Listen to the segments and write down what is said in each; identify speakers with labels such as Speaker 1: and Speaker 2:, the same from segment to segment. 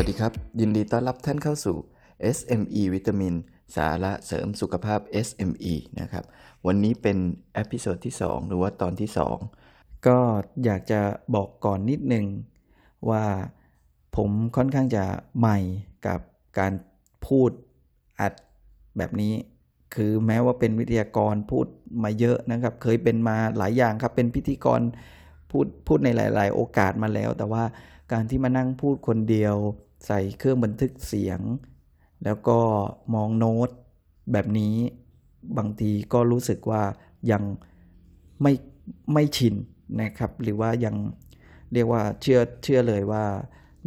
Speaker 1: สวัสดีครับ ยินดีต้อนรับท่านเข้าสู่ SME วิตามิน สาระเสริมสุขภาพ SME นะครับ วันนี้เป็น episode ที่ 2 หรือว่าตอนที่ 2
Speaker 2: ก็อยากจะบอกก่อนนิดนึง ว่าผมค่อนข้างจะใหม่กับการพูดอัดแบบนี้ คือแม้ว่าเป็นวิทยากรพูดมาเยอะนะครับ เคยเป็นมาหลายอย่างครับ เป็นพิธีกรพูดพูดในหลาย ๆ โอกาสมาแล้ว แต่ว่าการที่มานั่งพูดคนเดียว ใส่เครื่องบันทึกเสียง แล้วก็มองโน้ตแบบนี้บางทีก็รู้สึกว่ายังไม่ไม่ชินนะครับ หรือว่ายังเรียกว่าเชื่อเชื่อเลยว่า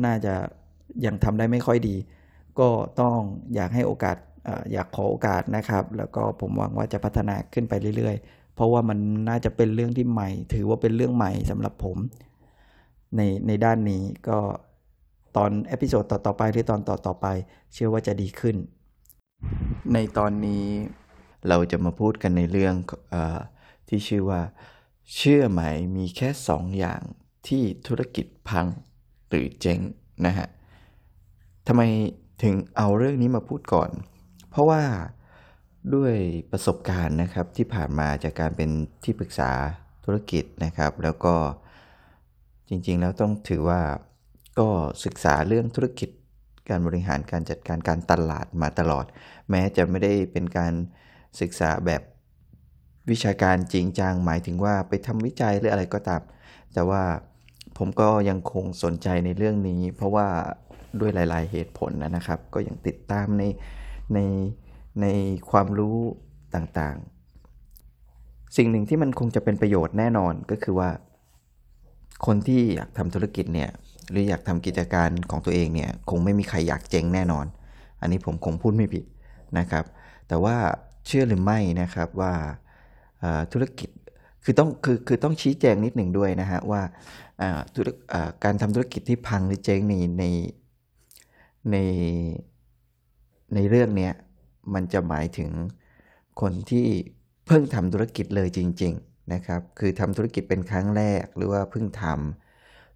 Speaker 2: น่าจะยังทำได้ไม่ค่อยดี ก็ต้องอยากให้โอกาสอยากขอโอกาสนะครับ แล้วก็ผมหวังว่าจะพัฒนาขึ้นไปเรื่อยๆ เพราะว่ามันน่าจะเป็นเรื่องที่ใหม่ ถือว่าเป็นเรื่องใหม่สำหรับผม ในในด้านนี้ก็ ตอน episode ต่อๆไปหรือตอนต่อๆไป เชื่อว่าจะดีขึ้น
Speaker 1: ในตอนนี้เราจะมาพูดกันในเรื่องอที่ชื่อว่า เชื่อไหมมีแค่สองอย่างที่ธุรกิจพังหรือเจ๊งนะฮะทำไมถึงเอาเรื่องนี้มาพูดก่อน เพราะว่าด้วยประสบการณ์นะครับที่ผ่านมาจากการเป็นที่ปรึกษาธุรกิจนะครับ แล้วก็จริงๆแล้วต้องถือว่า ก็ศึกษาเรื่องธุรกิจการบริหารการจัดการการตลาดมาตลอด แม้จะไม่ได้เป็นการศึกษาแบบวิชาการจริงจังหมายถึงว่าไปทำวิจัยหรืออะไรก็ตาม แต่ว่าผมก็ยังคงสนใจในเรื่องนี้ เพราะว่าด้วยหลาย ๆ เหตุผลนะครับ ก็ยังติดตามในในในความรู้ต่างๆ สิ่งหนึ่งที่มันคงจะเป็นประโยชน์แน่นอนก็คือว่า คนที่อยากทำธุรกิจเนี่ย หรืออยากทำกิจการของตัวเองเนี่ยคงไม่มีใครอยากเจ๊งแน่นอน อันนี้ผมคงพูดไม่ผิดนะครับ แต่ว่าเชื่อหรือไม่นะครับว่าธุรกิจคือต้องคือคือต้องชี้แจงนิดหนึ่งด้วยนะฮะว่าธุรการทำธุรกิจที่พังหรือเจ๊งในในในในเรื่องนี้มันจะหมายถึงคนที่เพิ่งทำธุรกิจเลยจริง ๆนะครับ คือทำธุรกิจเป็นครั้งแรกหรือว่าเพิ่งทำ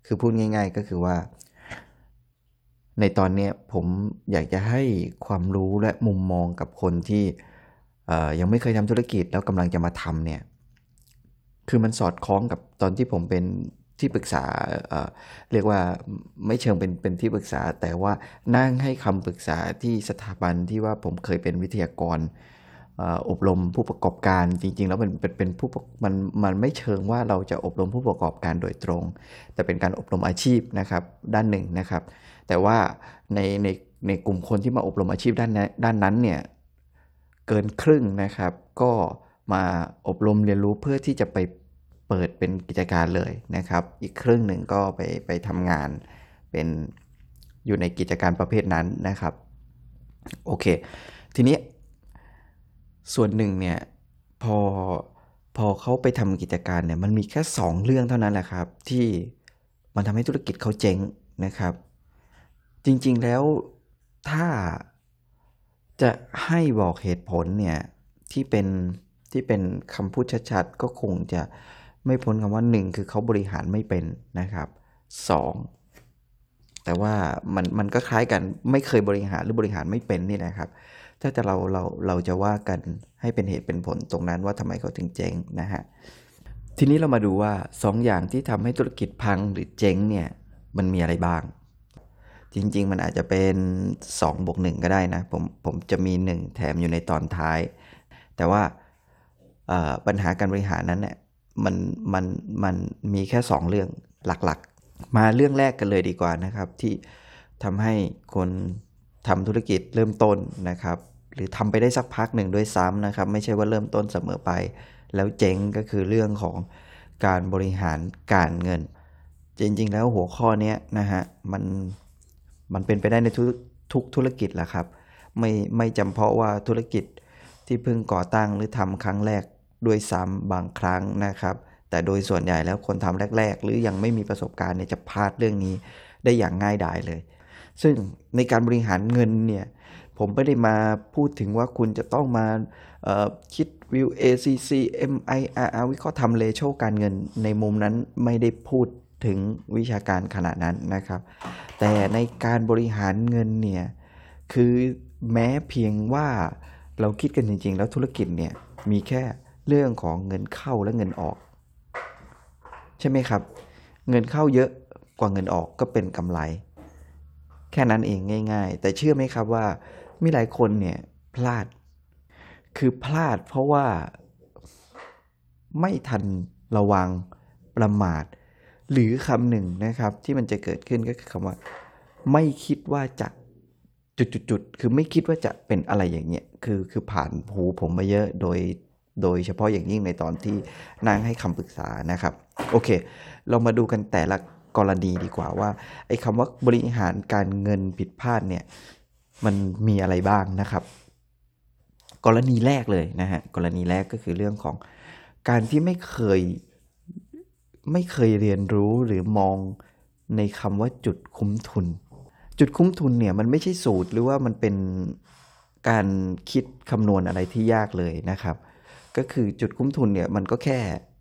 Speaker 1: คือพูดง่าย ๆ ก็คือว่า ในตอนนี้ผมอยากจะให้ความรู้และมุมมองกับคนที่ยังไม่เคยทำธุรกิจแล้วกำลังจะมาทำเนี่ย คือมันสอดคล้องกับตอนที่ผมเป็นที่ปรึกษาเเรียกว่าไม่เชิงเป็นเป็นที่ปรึกษา แต่ว่านั่งให้คำปรึกษาที่สถาบันที่ว่าผมเคยเป็นวิทยากร อบรมผู้ประกอบการจริง ๆ แล้วมันเป็นเป็นผู้มันมันไม่เชิงว่าเราจะอบรมผู้ประกอบการโดยตรง แต่เป็นการอบรมอาชีพนะครับด้านหนึ่งนะครับ แต่ว่าในในในกลุ่มคนที่มาอบรมอาชีพด้านด้านนั้นเนี่ยเกินครึ่งนะครับ ก็มาอบรมเรียนรู้เพื่อที่จะไปเปิดเป็นกิจการเลยนะครับ อีกครึ่งหนึ่งก็ไปไปทำงานเป็นอยู่ในกิจการประเภทนั้นนะครับโอเค ทีนี้ ส่วนหนึ่งเนี่ยพอพอเขาไปทำกิจการเนี่ยมันมีแค่ 2 เรื่องเท่านั้นแหละครับ ที่มันทำให้ธุรกิจเขาเจ๊งนะครับ จริงๆแล้วถ้าจะให้บอกเหตุผลเนี่ยที่เป็นที่เป็นคำพูดชัดๆ ก็คงจะไม่พ้นคำว่า 1 คือเขาบริหารไม่เป็นนะครับ 2 แต่ว่ามันมันก็คล้ายกันไม่เคยบริหารหรือบริหารไม่เป็นนี่นะครับ ถ้าจะเราเราเราจะว่ากันให้เป็นเหตุเป็นผลตรงนั้นว่าทำไมเขาถึงเจ๊งนะฮะทีนี้เรามาดูว่า 2ออย่างที่ทำให้ธุรกิจพังหรือเจ๊งเนี่ยมันมีอะไรบ้าง จริง ๆ มันอาจจะเป็น2บวก1ก็ได้นะผมผมจะมี 1 แถมอยู่ในตอนท้าย แต่ว่าปัญหาการบริหารนั้นเนี่ยมันมันมันมีแค่ 2 เรื่องหลักๆ มาเรื่องแรกกันเลยดีกว่านะครับ ที่ทำให้คน ทำธุรกิจเริ่มต้นนะครับ หรือทำไปได้สักพักหนึ่งด้วยซ้ำนะครับ ไม่ใช่ว่าเริ่มต้นเสมอไป แล้วเจ๊งก็คือเรื่องของการบริหารการเงิน จริง ๆ แล้วหัวข้อนี้นะฮะมันมันเป็นไปได้ในทุกทุกธุรกิจแหละครับ ไม่ไม่จำเพาะว่าธุรกิจที่เพิ่งก่อตั้งหรือทำครั้งแรกด้วยซ้ำบางครั้งนะครับ แต่โดยส่วนใหญ่แล้วคนทำแรก ๆ หรือยังไม่มีประสบการณ์เนี่ยจะพลาดเรื่องนี้ได้อย่างง่ายดายเลย ซึ่งในการบริหารเงินเนี่ยผมไม่ได้มาพูดถึงว่าคุณจะต้องมาคิดวิว ACC MIRR วิเคราะห์ทำเลโชการเงินในมุมนั้นไม่ได้พูดถึงวิชาการขนาดนั้นนะครับ แต่ในการบริหารเงินเนี่ย คือแม้เพียงว่าเราคิดกันจริง ๆ แล้วธุรกิจเนี่ย มีแค่เรื่องของเงินเข้าและเงินออก ใช่ไหมครับ เงินเข้าเยอะกว่าเงินออกก็เป็นกำไร แค่นั้นเองง่าย ๆ แต่เชื่อไหมครับว่ามีหลายคนเนี่ยพลาด คือพลาดเพราะว่าไม่ทันระวังประมาท หรือคำหนึ่งนะครับที่มันจะเกิดขึ้นก็คือคำว่า ไม่คิดว่าจะจุดๆๆคือไม่คิดว่าจะเป็นอะไรอย่างเงี้ยคือคือผ่านหูผมมาเยอะโดยโดยเฉพาะอย่างยิ่งในตอนที่นางให้คำปรึกษานะครับ โอเค เรามาดูกันแต่ละ กรณีดีกว่าว่าไอ้คำว่าบริหารการเงินผิดพลาดเนี่ยมันมีอะไรบ้างนะครับ กรณีแรกเลยนะฮะกรณีแรกก็คือเรื่องของการที่ไม่เคยไม่เคยเรียนรู้หรือมองในคำว่าจุดคุ้มทุน จุดคุ้มทุนเนี่ยมันไม่ใช่สูตรหรือว่ามันเป็นการคิดคำนวณอะไรที่ยากเลยนะครับ ก็คือจุดคุ้มทุนเนี่ยมันก็แค่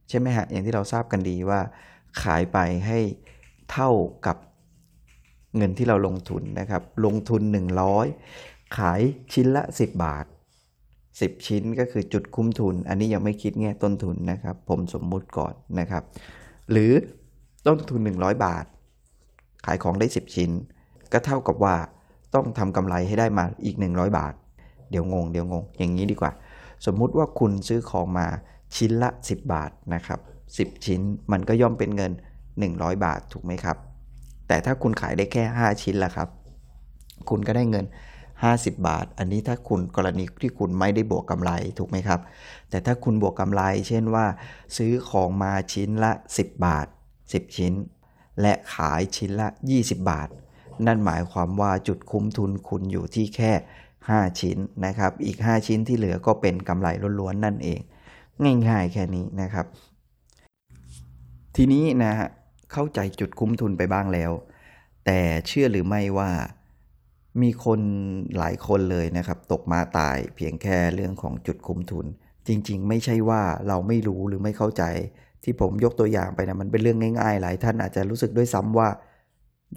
Speaker 1: ใช่ไหมฮะอย่างที่เราทราบกันดีว่าขายไปให้ เท่ากับเงินที่เราลงทุนนะครับ ลงทุน 100 ขายชิ้นละ 10 บาท 10 ชิ้นก็คือจุดคุ้มทุน อันนี้ยังไม่คิดแง่ต้นทุนนะครับ ผมสมมุติก่อนนะครับ หรือต้นทุน 100 บาท ขายของได้ 10 ชิ้น ก็เท่ากับว่าต้องทำกำไรให้ได้มาอีก 100 บาท เดี๋ยวงง เดี๋ยวงง อย่างนี้ดีกว่า สมมุติว่าคุณซื้อของมาชิ้นละ 10 บาทนะครับ 10 ชิ้นมันก็ย่อมเป็นเงิน 100 บาทถูกไหมครับ แต่ถ้าคุณขายได้แค่ 5 ชิ้นล่ะครับ คุณก็ได้เงิน 50 บาท อันนี้ถ้าคุณกรณีที่คุณไม่ได้บวกกำไรถูกไหมครับ แต่ถ้าคุณบวกกำไร เช่นว่า ซื้อของมาชิ้นละ 10 บาท 10 ชิ้น และขายชิ้นละ 20 บาท นั่นหมายความว่าจุดคุ้มทุนคุณอยู่ที่แค่ 5 ชิ้นนะครับ อีก 5 ชิ้นที่เหลือก็เป็นกำไรล้วนๆนั่นเอง ง่ายๆแค่นี้นะครับ ทีนี้นะฮะ เข้าใจจุดคุ้มทุนไปบ้างแล้ว แต่เชื่อหรือไม่ว่ามีคนหลายคนเลยนะครับ ตกมาตายเพียงแค่เรื่องของจุดคุ้มทุน จริง ๆ ไม่ใช่ว่าเราไม่รู้หรือไม่เข้าใจ ที่ผมยกตัวอย่างไปนะมันเป็นเรื่องง่ายๆ หลายท่านอาจจะรู้สึกด้วยซ้ำว่า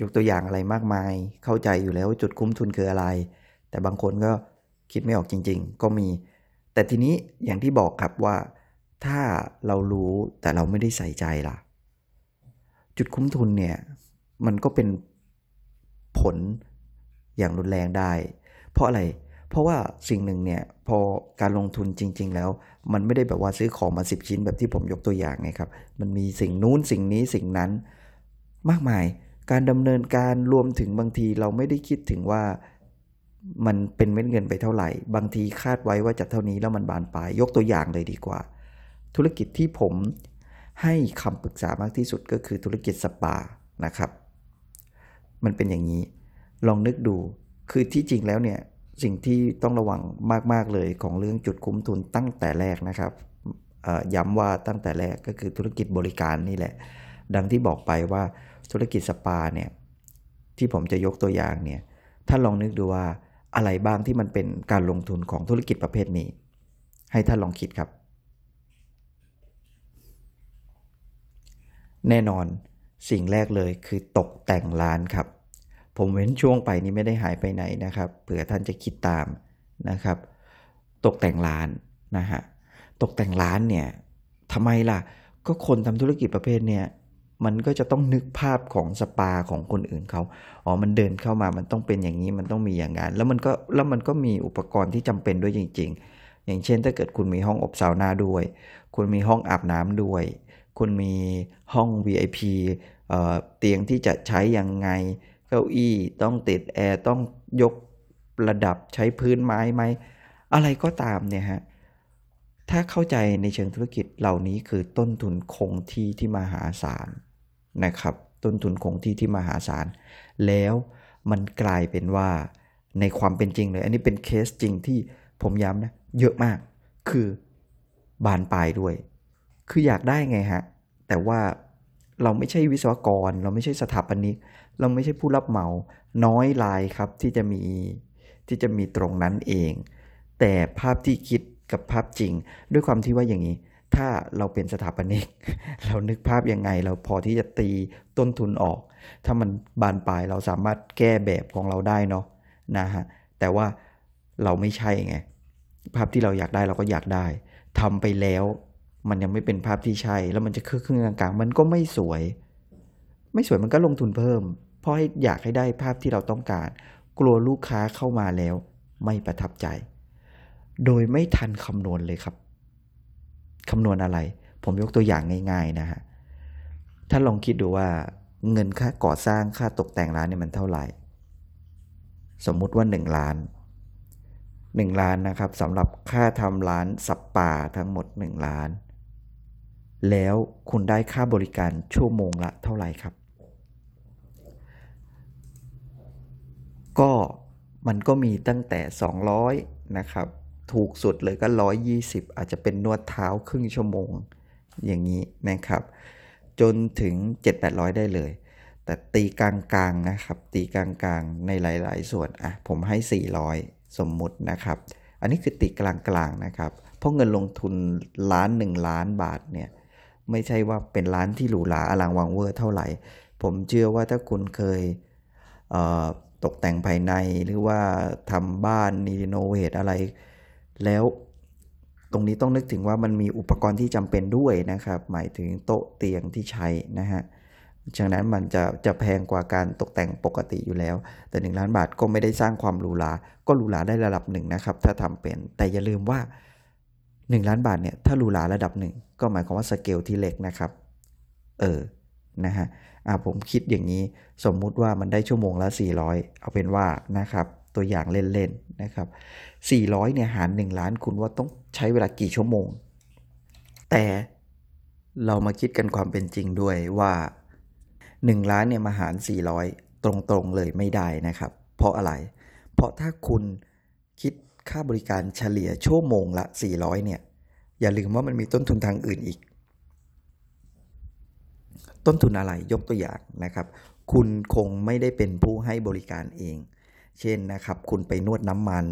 Speaker 1: ยกตัวอย่างอะไรมากมาย เข้าใจอยู่แล้วว่าจุดคุ้มทุนคืออะไร แต่บางคนก็คิดไม่ออกจริง ๆ ก็มี แต่ทีนี้อย่างที่บอกครับว่า ถ้าเรารู้แต่เราไม่ได้ใส่ใจล่ะ จุดคุ้มทุนเนี่ยมันก็เป็นผลอย่างรุนแรงได้ เพราะอะไร เพราะว่าสิ่งหนึ่งเนี่ยพอการลงทุนจริง ๆ แล้ว มันไม่ได้แบบว่าซื้อของมา 10 ชิ้นแบบที่ผมยกตัวอย่างไงครับ มันมีสิ่งนู้นสิ่งนี้สิ่งนั้น มากมายการดำเนินการรวมถึงบางทีเราไม่ได้คิดถึงว่ามันเป็นเม็ดเงินไปเท่าไหร่ บางทีคาดไว้ว่าจะเท่านี้แล้วมันบานปลายยกตัวอย่างเลยดีกว่า ธุรกิจที่ผม ให้คำปรึกษามากที่สุดก็คือธุรกิจสปานะครับ มันเป็นอย่างนี้ ลองนึกดู คือที่จริงแล้วเนี่ยสิ่งที่ต้องระวังมาก ๆ เลยของเรื่องจุดคุ้มทุนตั้งแต่แรกนะครับย้ำว่าตั้งแต่แรกก็คือธุรกิจบริการนี่แหละ ดังที่บอกไปว่าธุรกิจสปาเนี่ยที่ผมจะยกตัวอย่างเนี่ยถ้าลองนึกดูว่าอะไรบ้างที่มันเป็นการลงทุนของธุรกิจประเภทนี้ ให้ท่านลองคิดครับ แน่นอนสิ่งแรกเลยคือตกแต่งร้านครับ ผมเว้นช่วงไปนี้ไม่ได้หายไปไหนนะครับเผื่อท่านจะคิดตามนะครับ ตกแต่งร้านนะฮะตกแต่งร้านเนี่ยทำไมล่ะ ก็คนทำธุรกิจประเภทเนี่ยมันก็จะต้องนึกภาพของสปาของคนอื่นเขา อ๋อ มันเดินเข้ามา มันต้องเป็นอย่างนี้ มันต้องมีอย่างนั้น แล้วมันก็ แล้วมันก็มีอุปกรณ์ที่จำเป็นด้วยจริง ๆ อย่างเช่น ถ้าเกิดคุณมีห้องอบซาวน่าด้วย คุณมีห้องอาบน้ำด้วย คุณมีห้อง VIP เอ่อเตียงที่จะใช้ยังไง เก้าอี้ต้องติดแอร์ต้องยกระดับใช้พื้นไม้ไหม อะไรก็ตามเนี่ยฮะ ถ้าเข้าใจในเชิงธุรกิจเหล่านี้คือต้นทุนคงที่ที่มหาศาลนะครับ ต้นทุนคงที่ที่มหาศาล แล้วมันกลายเป็นว่าในความเป็นจริงเลย อันนี้เป็นเคสจริงที่ผมย้ำนะ เยอะมาก คือบานปลายด้วย คืออยากได้ไงฮะ แต่ว่าเราไม่ใช่วิศวกร เราไม่ใช่สถาปนิก เราไม่ใช่ผู้รับเหมา น้อยรายครับที่จะมีที่จะมีตรงนั้นเอง แต่ภาพที่คิดกับภาพจริง ด้วยความที่ว่าอย่างนี้
Speaker 2: ถ้าเราเป็นสถาปนิก เรานึกภาพยังไง เราพอที่จะตีต้นทุนออก ถ้ามันบานปลายเราสามารถแก้แบบของเราได้เนาะนะฮะ แต่ว่าเราไม่ใช่ไง ภาพที่เราอยากได้เราก็อยากได้ทำไปแล้ว มันยังไม่เป็นภาพที่ใช่ แล้วมันจะครึ่งกลางๆ มันก็ไม่สวย ไม่สวยมันก็ลงทุนเพิ่ม เพราะอยากให้ได้ภาพที่เราต้องการ กลัวลูกค้าเข้ามาแล้ว ไม่ประทับใจ โดยไม่ทันคำนวณเลยครับคำนวณอะไร ผมยกตัวอย่างง่าย ๆนะฮะถ้าลองคิดดูว่าเงินค่าก่อสร้างค่าตกแต่งร้านเนี่ยมันเท่าไหร่ สมมุติว่า 1 ล้าน 1 ล้านนะครับสำหรับค่าทำร้านสัปปาทั้งหมด 1 ล้าน แล้วคุณได้ค่าบริการชั่วโมงละเท่าไหร่ครับ ก็มันก็มีตั้งแต่ 200 นะครับ ถูกสุดเลยก็ 120 อาจจะเป็นนวดเท้าครึ่งชั่วโมงอย่างนี้นะครับ จนถึง 7-800 ได้เลย แต่ตีกลางๆนะครับ ตีกลางๆในหลายๆ ส่วนอะผมให้ 400 สมมุตินะครับ อันนี้คือตีกลางๆนะครับ เพราะเงินลงทุนล้าน 1 ล้านบาทเนี่ย ไม่ใช่ว่าเป็นร้านที่หรูหราอลังวังเวอร์เท่าไหร่ ผมเชื่อว่าถ้าคุณเคยตกแต่งภายในหรือว่าทำบ้านรีโนเวทอะไร แล้วตรงนี้ต้องนึกถึงว่ามันมีอุปกรณ์ที่จำเป็นด้วยนะครับ หมายถึงโต๊ะเตียงที่ใช้นะฮะฉะนั้นมันจะจะแพงกว่าการตกแต่งปกติอยู่แล้ว แต่ 1 ล้านบาทก็ไม่ได้สร้างความหรูหราก็หรูหราได้ระดับหนึ่งนะครับ ถ้าทำเป็น แต่อย่าลืมว่า 1ล้านบาทเนี่ยถ้าหรูหราระดับหนึ่งก็หมายความว่าสเกลที่เล็กนะครับ เออนะฮะอ่าผมคิดอย่างนี้สมมุติว่ามันได้ชั่วโมงละ 400 เอาเป็นว่านะครับ ตัวอย่างเล่นๆนะครับ 400เนี่ยหาร 1 ล้านคุณว่าต้องใช้เวลากี่ชั่วโมง แต่เรามาคิดกันความเป็นจริงด้วยว่า 1 ล้านเนี่ยมาหาร 400 ตรงๆเลยไม่ได้นะครับ เพราะอะไร เพราะถ้าคุณ ค่าบริการเฉลี่ยชั่วโมงละ 400 เนี่ย อย่าลืมว่ามันมีต้นทุนทางอื่นอีก ต้นทุนอะไรยกตัวอย่างนะครับ คุณคงไม่ได้เป็นผู้ให้บริการเอง เช่นนะครับ คุณไปนวดน้ำมัน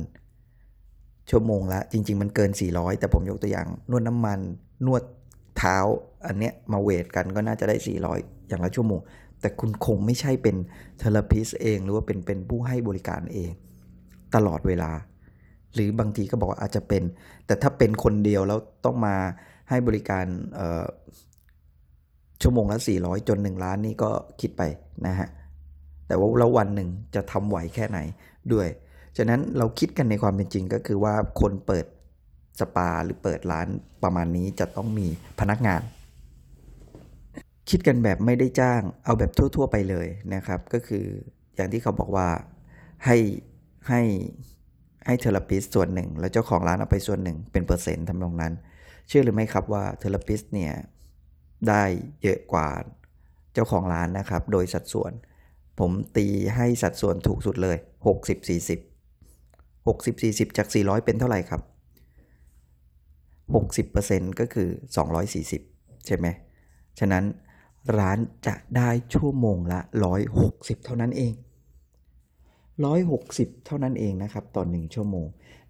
Speaker 2: ชั่วโมงละ จริง ๆ มันเกิน 400 แต่ผมยกตัวอย่าง นวดน้ำมัน นวดเท้า อันเนี้ยมาเวทกันก็น่าจะได้ 400 อย่างละชั่วโมง แต่คุณคงไม่ใช่เป็นเทเลพิสเอง หรือว่าเป็นเป็นผู้ให้บริการเอง ตลอดเวลา หรือบางทีก็บอกว่าอาจจะเป็น แต่ถ้าเป็นคนเดียวแล้วต้องมาให้บริการชั่วโมงละ 400 จน 1 ล้านนี่ก็คิดไปนะฮะ แต่ว่าแล้ววันหนึ่งจะทำไหวแค่ไหนด้วย ฉะนั้นเราคิดกันในความเป็นจริงก็คือว่าคนเปิดสปาหรือเปิดร้านประมาณนี้จะต้องมีพนักงาน คิดกันแบบไม่ได้จ้างเอาแบบทั่ว ๆ ไปเลยนะครับ ก็คืออย่างที่เขาบอกว่าให้ให้ ให้เทเลปิสส่วนหนึ่ง แล้วเจ้าของร้านเอาไปส่วนหนึ่งเป็นเปอร์เซ็นต์ทำนองนั้น เชื่อหรือไม่ครับว่าเทเลปิสเนี่ยได้เยอะกว่าเจ้าของร้านนะครับ โดยสัดส่วน ผมตีให้สัดส่วนถูกสุดเลย 60 40 60 40 จาก 400 เป็นเท่าไหร่ครับ 60%ก็คือ 240 ใช่ไหมฉะนั้นร้านจะได้ชั่วโมงละ 160 เท่านั้นเอง 160 เท่านั้นเองนะครับต่อ1ชั่วโมง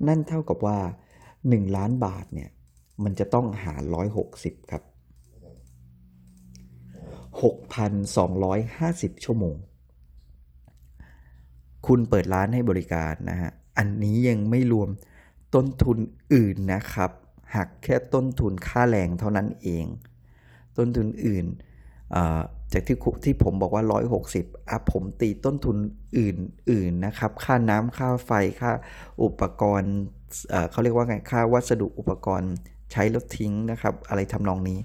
Speaker 2: นั่นเท่ากับว่า 1 ล้านบาทเนี่ยมันจะต้องหาร160 ครับ 6,250 ชั่วโมง คุณเปิดร้านให้บริการนะฮะ อันนี้ยังไม่รวมต้นทุนอื่นนะครับ หักแค่ต้นทุนค่าแรงเท่านั้นเอง ต้นทุนอื่น จากที่ที่ผมบอกว่า 160อะผมตีต้นทุนอื่นๆนะครับ ค่าน้ำค่าไฟค่าอุปกรณ์เขาเรียกว่าไงค่าวัสดุอุปกรณ์ใช้แล้วทิ้งนะครับ อะไรทำนองนี้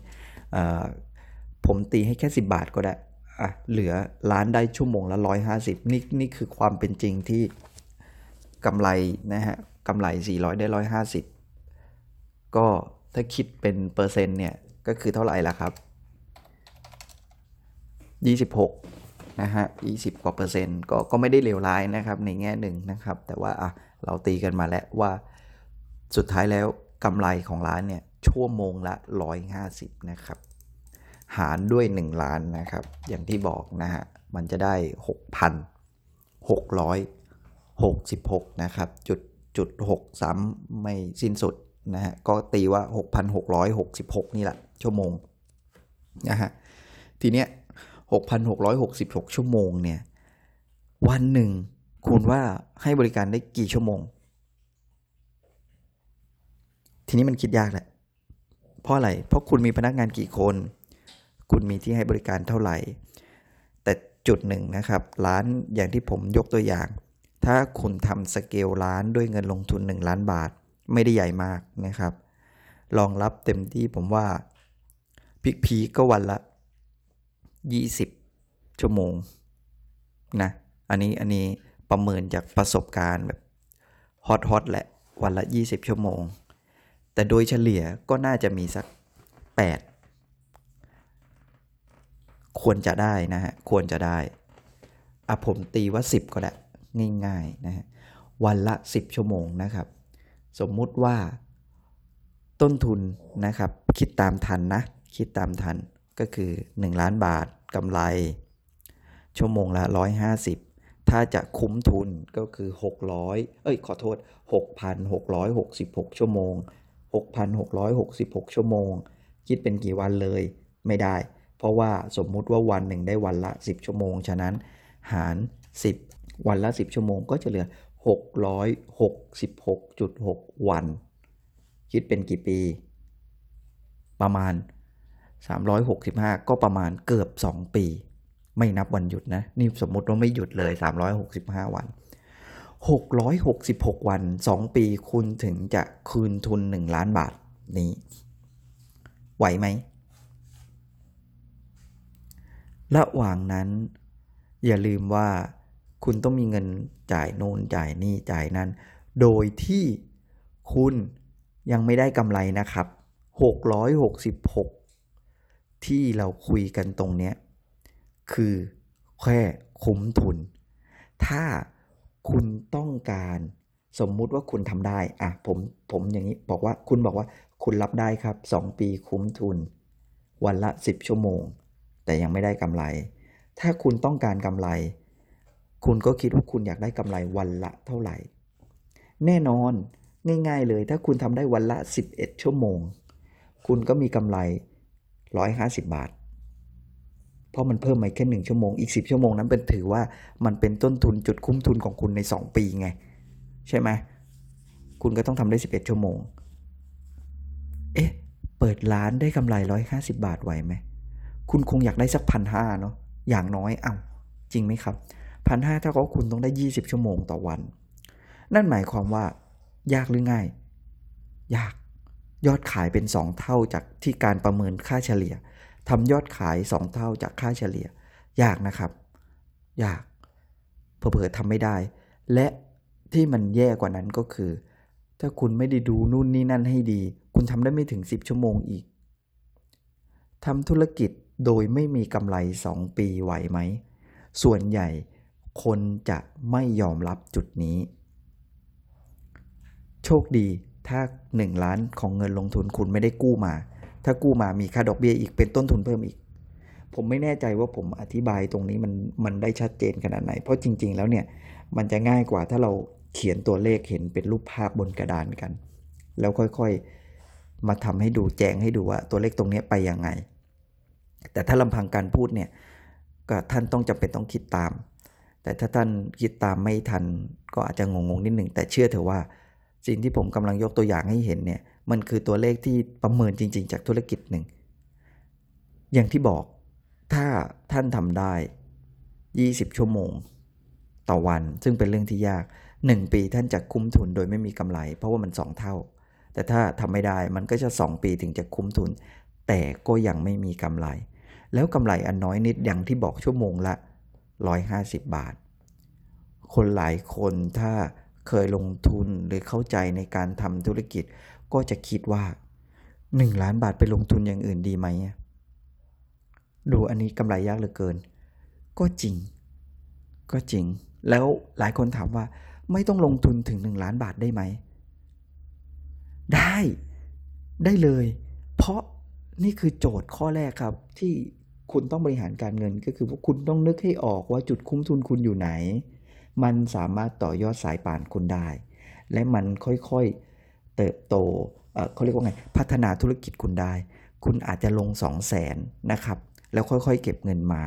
Speaker 2: ผมตีให้แค่ 10 บาทก็ได้อะเหลือร้านได้ชั่วโมงละ 150 นี่นี่คือความเป็นจริงที่กำไรนะฮะกำไร 400 ได้ 150 ก็ถ้าคิดเป็นเปอร์เซ็นต์เนี่ย ก็คือเท่าไหร่ล่ะครับ 26นะฮะ20 กว่าเปอร์เซ็นต์ก็ก็ไม่ได้เลวร้ายนะครับในแง่หนึ่งนะครับ แต่ว่าอะเราตีกันมาแล้วว่าสุดท้ายแล้วกำไรของร้านเนี่ยชั่วโมงละ 150 นะครับ หารด้วย 1 ล้านนะครับ อย่างที่บอกนะฮะ มันจะได้ 6,666 นะครับ จุดจุด6ซ้ำไม่สิ้นสุดนะฮะ ก็ตีว่า 6,666 นี่แหละ ชั่วโมงนะฮะ ทีเนี้ย 6,666 ชั่วโมงเนี่ย วันหนึ่ง คุณว่าให้บริการได้กี่ชั่วโมง ทีนี้มันคิดยากแหละ เพราะอะไร เพราะคุณมีพนักงานกี่คน คุณมีที่ให้บริการเท่าไหร่ แต่จุดหนึ่งนะครับ ร้านอย่างที่ผมยกตัวอย่าง ถ้าคุณทำสเกลร้านด้วยเงินลงทุน 1 ล้านบาท ไม่ได้ใหญ่มากนะครับรองรับเต็มที่ผมว่าพิกพีก็วันละ 20ชั่วโมงนะอันนี้อันนี้ประเมินจากประสบการณ์แบบฮอตฮอตแหละวันละ 20 ชั่วโมง แต่โดยเฉลี่ยก็น่าจะมีสัก 8 ควรจะได้นะฮะ ควรจะได้อะผมตีว่า 10 ก็ได้ง่ายๆนะฮะ วันละ 10 ชั่วโมงนะครับ สมมุติว่าต้นทุนนะครับ คิดตามทันนะ คิดตามทัน ก็คือ 1 ล้านบาทกำไร ชั่วโมงละ 150 ถ้าจะคุ้มทุนก็คือ 600 เอ้ยขอโทษ 6,666 ชั่วโมง 6,666 ชั่วโมง คิดเป็นกี่วันเลยไม่ได้ เพราะว่าสมมุติว่าวันหนึ่งได้วันละ 10 ชั่วโมง ฉะนั้นหาร 10 วันละ 10 ชั่วโมงก็จะเหลือ 666.6 วัน คิดเป็นกี่ปี ประมาณ 365 ก็ประมาณเกือบ 2 ปี ไม่นับวันหยุดนะ นี่สมมุติว่าไม่หยุดเลย 365 วัน 666 วัน 2 ปีคุณถึงจะคืนทุน 1 ล้านบาทนี้ ไหวไหม ระหว่างนั้น อย่าลืมว่าคุณต้องมีเงินจ่ายโน่นจ่ายนี่จ่ายนั่น โดยที่คุณยังไม่ได้กำไรนะครับ 666 ที่เราคุยกันตรงเนี้ยคือแค่คุ้มทุน ถ้าคุณต้องการสมมุติว่าคุณทำได้อะผมผมอย่างนี้บอกว่าคุณบอกว่าคุณรับได้ครับ 2 ปีคุ้มทุน วันละ 10 ชั่วโมง แต่ยังไม่ได้กำไร ถ้าคุณต้องการกำไร คุณก็คิดว่าคุณอยากได้กำไรวันละเท่าไหร่ แน่นอนง่าย ๆ เลย ถ้าคุณทำได้วันละ 11 ชั่วโมง คุณก็มีกำไร 150 บาท เพราะมันเพิ่มมาแค่หนึ่งชั่วโมง อีก 10 ชั่วโมงนั้นเป็นถือว่ามันเป็นต้นทุนจุดคุ้มทุนของคุณใน 2 ปีไง ใช่ไหมคุณก็ต้องทำได้ 11 ชั่วโมง เอ๊ะ เปิดร้านได้กำไร 150 บาทไหวไหม คุณคงอยากได้สักพันห้าเนาะ อย่างน้อยเอ้าจริงไหมครับพันห้าเท่ากับคุณต้องได้ 20 ชั่วโมงต่อวัน นั่นหมายความว่ายากหรือง่าย ยาก ยอดขายเป็น 2 เท่าจากที่การประเมินค่าเฉลี่ยทำยอดขาย 2 เท่าจากค่าเฉลี่ย ยากนะครับ ยากเผลอๆทำไม่ได้ และที่มันแย่กว่านั้นก็คือ ถ้าคุณไม่ได้ดูนู่นนี่นั่นให้ดี คุณทำได้ไม่ถึง 10 ชั่วโมงอีกทำธุรกิจโดยไม่มีกำไร 2 ปีไหวไหม ส่วนใหญ่คนจะไม่ยอมรับจุดนี้ โชคดี ถ้า 1 ล้านของเงินลงทุนคุณไม่ได้กู้มา ถ้ากู้มามีค่าดอกเบี้ยอีกเป็นต้นทุนเพิ่มอีก ผมไม่แน่ใจว่าผมอธิบายตรงนี้มันมันได้ชัดเจนขนาดไหน เพราะจริง ๆ แล้วเนี่ยมันจะง่ายกว่าถ้าเราเขียนตัวเลขเห็นเป็นรูปภาพบนกระดานกัน แล้วค่อยๆมาทำให้ดูแจงให้ดูว่าตัวเลขตรงนี้ไปยังไง แต่ถ้าลำพังการพูดเนี่ยก็ท่านต้องจำเป็นต้องคิดตาม แต่ถ้าท่านคิดตามไม่ทันก็อาจจะงงๆนิดหนึ่งแต่เชื่อเถอะว่า สิ่งที่ผมกำลังยกตัวอย่างให้เห็นเนี่ยมันคือตัวเลขที่ประเมินจริง ๆ จากธุรกิจหนึ่ง อย่างที่บอกถ้าท่านทำได้ 20 ชั่วโมงต่อวัน ซึ่งเป็นเรื่องที่ยาก 1 ปีท่านจะคุ้มทุนโดยไม่มีกำไร เพราะว่ามัน 2 เท่า แต่ถ้าทำไม่ได้มันก็จะ 2 ปีถึงจะคุ้มทุน แต่ก็ยังไม่มีกำไร แล้วกำไรอันน้อยนิดอย่างที่บอกชั่วโมงละ 150 บาท คนหลายคนถ้า เคยลงทุนหรือเข้าใจในการทำธุรกิจ ก็จะคิดว่า 1 ล้านบาทไปลงทุนอย่างอื่นดีไหม ดูอันนี้กำไรยากเหลือเกิน ก็จริง ก็จริง แล้วหลายคนถามว่า ไม่ต้องลงทุนถึง 1 ล้านบาทได้ไหม ได้ได้เลย เพราะนี่คือโจทย์ข้อแรกครับที่คุณต้องบริหารการเงินก็คือว่าคุณต้องนึกให้ออกว่าจุดคุ้มทุนคุณอยู่ไหน มันสามารถต่อยอดสายป่านคุณได้ และมันค่อยๆเติบโตเขาเรียกว่าไง พัฒนาธุรกิจคุณได้ คุณอาจจะลง 2 0 0แสนนะครับ แล้วค่อยๆ เก็บเงินมา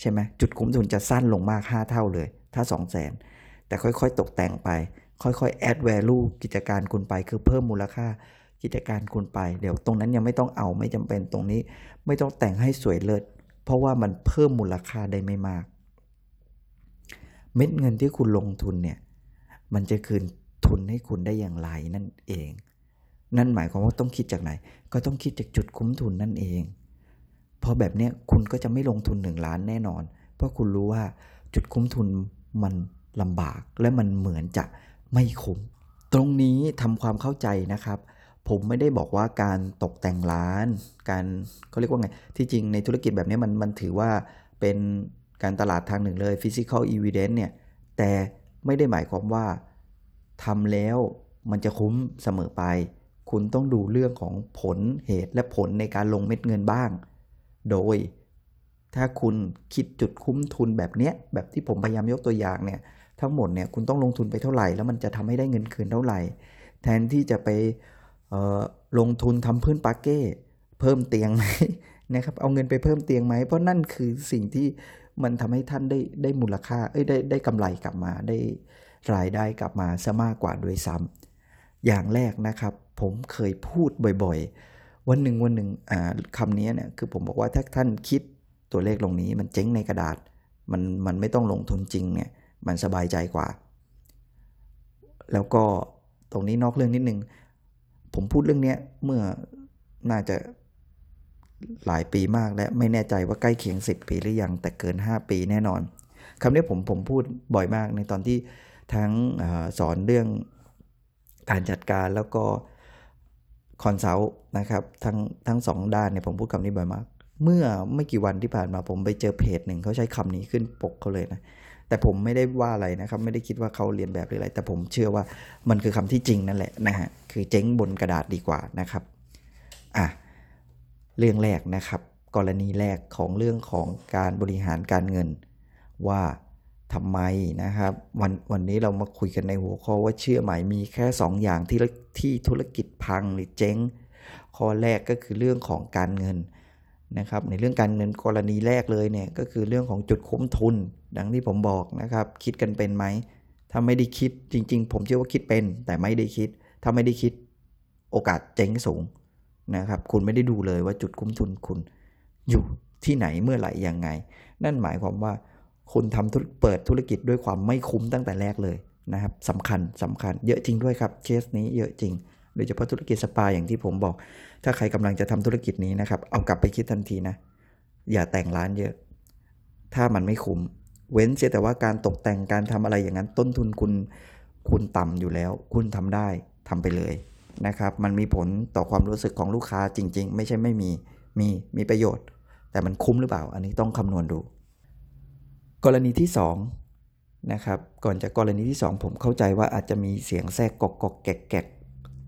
Speaker 2: ใช่ไหมจุดคุ้มทุนจะสั้นลงมาก 5 เท่าเลย ถ้า 2 0 0แสนแต่ค่อยๆ ตกแต่งไป ค่อยๆ add value กิจการคุณไปคือเพิ่มมูลค่ากิจการคุณไป เดี๋ยวตรงนั้นยังไม่ต้องเอาไม่จำเป็นตรงนี้ ไม่ต้องแต่งให้สวยเลิศเพราะว่ามันเพิ่มมูลค่าได้ไม่มาก เม็ดเงินที่คุณลงทุนเนี่ย มันจะคืนทุนให้คุณได้อย่างไรนั่นเอง นั่นหมายความว่าต้องคิดจากไหน ก็ต้องคิดจากจุดคุ้มทุนนั่นเอง พอแบบนี้คุณก็จะไม่ลงทุนหนึ่งล้านแน่นอน เพราะคุณรู้ว่าจุดคุ้มทุนมันลำบากและมันเหมือนจะไม่คุ้ม ตรงนี้ทำความเข้าใจนะครับ ผมไม่ได้บอกว่าการตกแต่งร้าน การเขาเรียกว่าไง ที่จริงในธุรกิจแบบนี้มันมันถือว่าเป็น การตลาดทางหนึ่งเลย physical evidence เนี่ย แต่ไม่ได้หมายความว่าทำแล้วมันจะคุ้มเสมอไป คุณต้องดูเรื่องของผลเหตุและผลในการลงเม็ดเงินบ้าง โดยถ้าคุณคิดจุดคุ้มทุนแบบเนี้ย แบบที่ผมพยายามยกตัวอย่างเนี่ย ทั้งหมดเนี่ยคุณต้องลงทุนไปเท่าไหร่ แล้วมันจะทำให้ได้เงินคืนเท่าไหร่ แทนที่จะไปลงทุนทำพื้นปาเก้ เพิ่มเตียงไหมนะครับ เอาเงินไปเพิ่มเตียงไหม เพราะนั่นคือสิ่งที่ มันทำให้ท่านได้ได้มูลค่าเอ้ยได้ได้กำไรกลับมาได้รายได้กลับมาซะมากกว่าด้วยซ้ำอย่างแรกนะครับ ผมเคยพูดบ่อยๆ วันหนึ่งวันหนึ่งคำนี้เนี่ยคือผมบอกว่าถ้าท่านคิดตัวเลขลงนี้ มันเจ๊งในกระดาษ มันมันไม่ต้องลงทุนจริงเนี่ยมันสบายใจกว่า แล้วก็ตรงนี้นอกเรื่องนิดนึง ผมพูดเรื่องนี้เมื่อน่าจะ หลายปีมากและไม่แน่ใจว่าใกล้เคียง 10 ปีหรือยัง แต่เกิน 5 ปีแน่นอนคำนี้ผมผมพูดบ่อยมากในตอนที่ทั้งอสอนเรื่องการจัดการแล้วก็ consult นะครับทั้งทั้งสองด้านเนี่ยผมพูดคำนี้บ่อยมาก เมื่อไม่กี่วันที่ผ่านมาผมไปเจอเพจหนึ่งเขาใช้คำนี้ขึ้นปกเขาเลยนะแต่ผมไม่ได้ว่าอะไรนะครับ ไม่ได้คิดว่าเขาเรียนแบบหรืออะไร แต่ผมเชื่อว่ามันคือคำที่จริงนั่นแหละนะฮะคือเจ๊งบนกระดาษดีกว่านะครับอะ เรื่องแรกนะครับ กรณีแรกของเรื่องของการบริหารการเงิน ว่าทำไมนะครับ วันวันนี้เรามาคุยกันในหัวข้อว่าเชื่อไหมมีแค่ 2 อย่างที่ที่ธุรกิจพังหรือเจ๊ง ข้อแรกก็คือเรื่องของการเงินนะครับ ในเรื่องการเงินกรณีแรกเลยเนี่ยก็คือเรื่องของจุดคุ้มทุน ดังที่ผมบอกนะครับ คิดกันเป็นไหมถ้าไม่ได้คิดจริง ๆ ผมเชื่อว่าคิดเป็น แต่ไม่ได้คิด ถ้าไม่ได้คิดโอกาสเจ๊งสูง นะครับ คุณไม่ได้ดูเลยว่าจุดคุ้มทุนคุณอยู่ที่ไหนเมื่อไหร่ยังไง นั่นหมายความว่าคุณทำเปิดธุรกิจด้วยความไม่คุ้มตั้งแต่แรกเลยนะครับสำคัญสำคัญ เยอะจริงด้วยครับเคสนี้เยอะจริงโดยเฉพาะธุรกิจสปาอย่างที่ผมบอก ถ้าใครกำลังจะทำธุรกิจนี้นะครับ เอากลับไปคิดทันทีนะ อย่าแต่งร้านเยอะ ถ้ามันไม่คุ้ม เว้นเสียแต่ว่าการตกแต่งการทำอะไรอย่างนั้นต้นทุนคุณคุณต่ำอยู่แล้ว คุณทำได้ทำไปเลย นะครับ มันมีผลต่อความรู้สึกของลูกค้าจริง ๆ ไม่ใช่ไม่มี มีมีประโยชน์ แต่มันคุ้มหรือเปล่า อันนี้ต้องคำนวณดู กรณีที่2นะครับ ก่อนจะกรณีที่ 2 ผมเข้าใจว่าอาจจะมีเสียงแทรกกอกกอกแกกแกก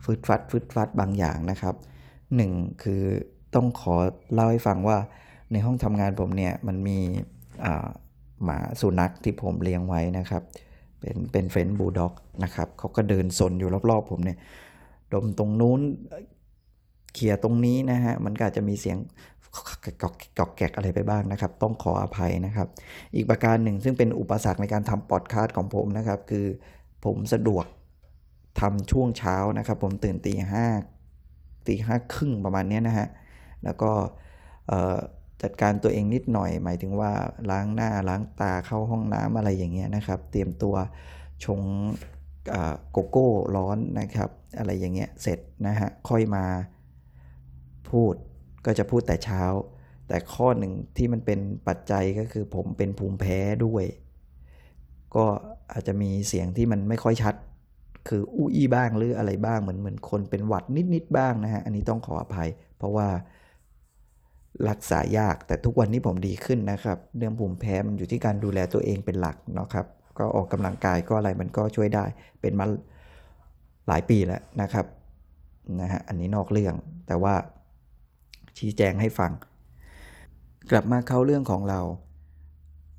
Speaker 2: ฟืดฟัดฟืดฟัดบางอย่างนะครับ 1 คือต้องขอเล่าให้ฟังว่าในห้องทำงานผมเนี่ยมันมีหมาสุนัขที่ผมเลี้ยงไว้นะครับ เป็นเป็นเฟนบูลด็อกนะครับเขาก็เดินสนอยู่รอบๆผมเนี่ย ดมตรงนู้นเขี่ยตรงนี้นะฮะมันก็อาจจะมีเสียงกอกแกกอะไรไปบ้างนะครับ ต้องขออภัยนะครับ อีกประการหนึ่งซึ่งเป็นอุปสรรคในการทำปอดคาสของผมนะครับ คือผมสะดวกทำช่วงเช้านะครับ ผมตื่นตีห้าตีห้าครึ่งประมาณนี้นะฮะแล้วก็จัดการตัวเองนิดหน่อย หมายถึงว่าล้างหน้าล้างตาเข้าห้องน้ำอะไรอย่างเงี้ยนะครับ เตรียมตัวชง โกโก้ร้อนนะครับ อะไรอย่างเงี้ยเสร็จนะฮะค่อยมาพูดก็จะพูดแต่เช้า แต่ข้อหนึ่งที่มันเป็นปัจจัยก็คือผมเป็นภูมิแพ้ด้วย ก็อาจจะมีเสียงที่มันไม่ค่อยชัด คืออู้อี้บ้างหรืออะไรบ้างเหมือนเหมือนคนเป็นหวัดนิดๆบ้างนะฮะอันนี้ต้องขออภัย เพราะว่ารักษายากแต่ทุกวันนี้ผมดีขึ้นนะครับ เรื่องภูมิแพ้มันอยู่ที่การดูแลตัวเองเป็นหลักเนาะครับ ก็ออกกำลังกายก็อะไรมันก็ช่วยได้ เป็นมาหลายปีแล้วนะครับนะฮะอันนี้นอกเรื่องแต่ว่าชี้แจงให้ฟัง กลับมาเข้าเรื่องของเรา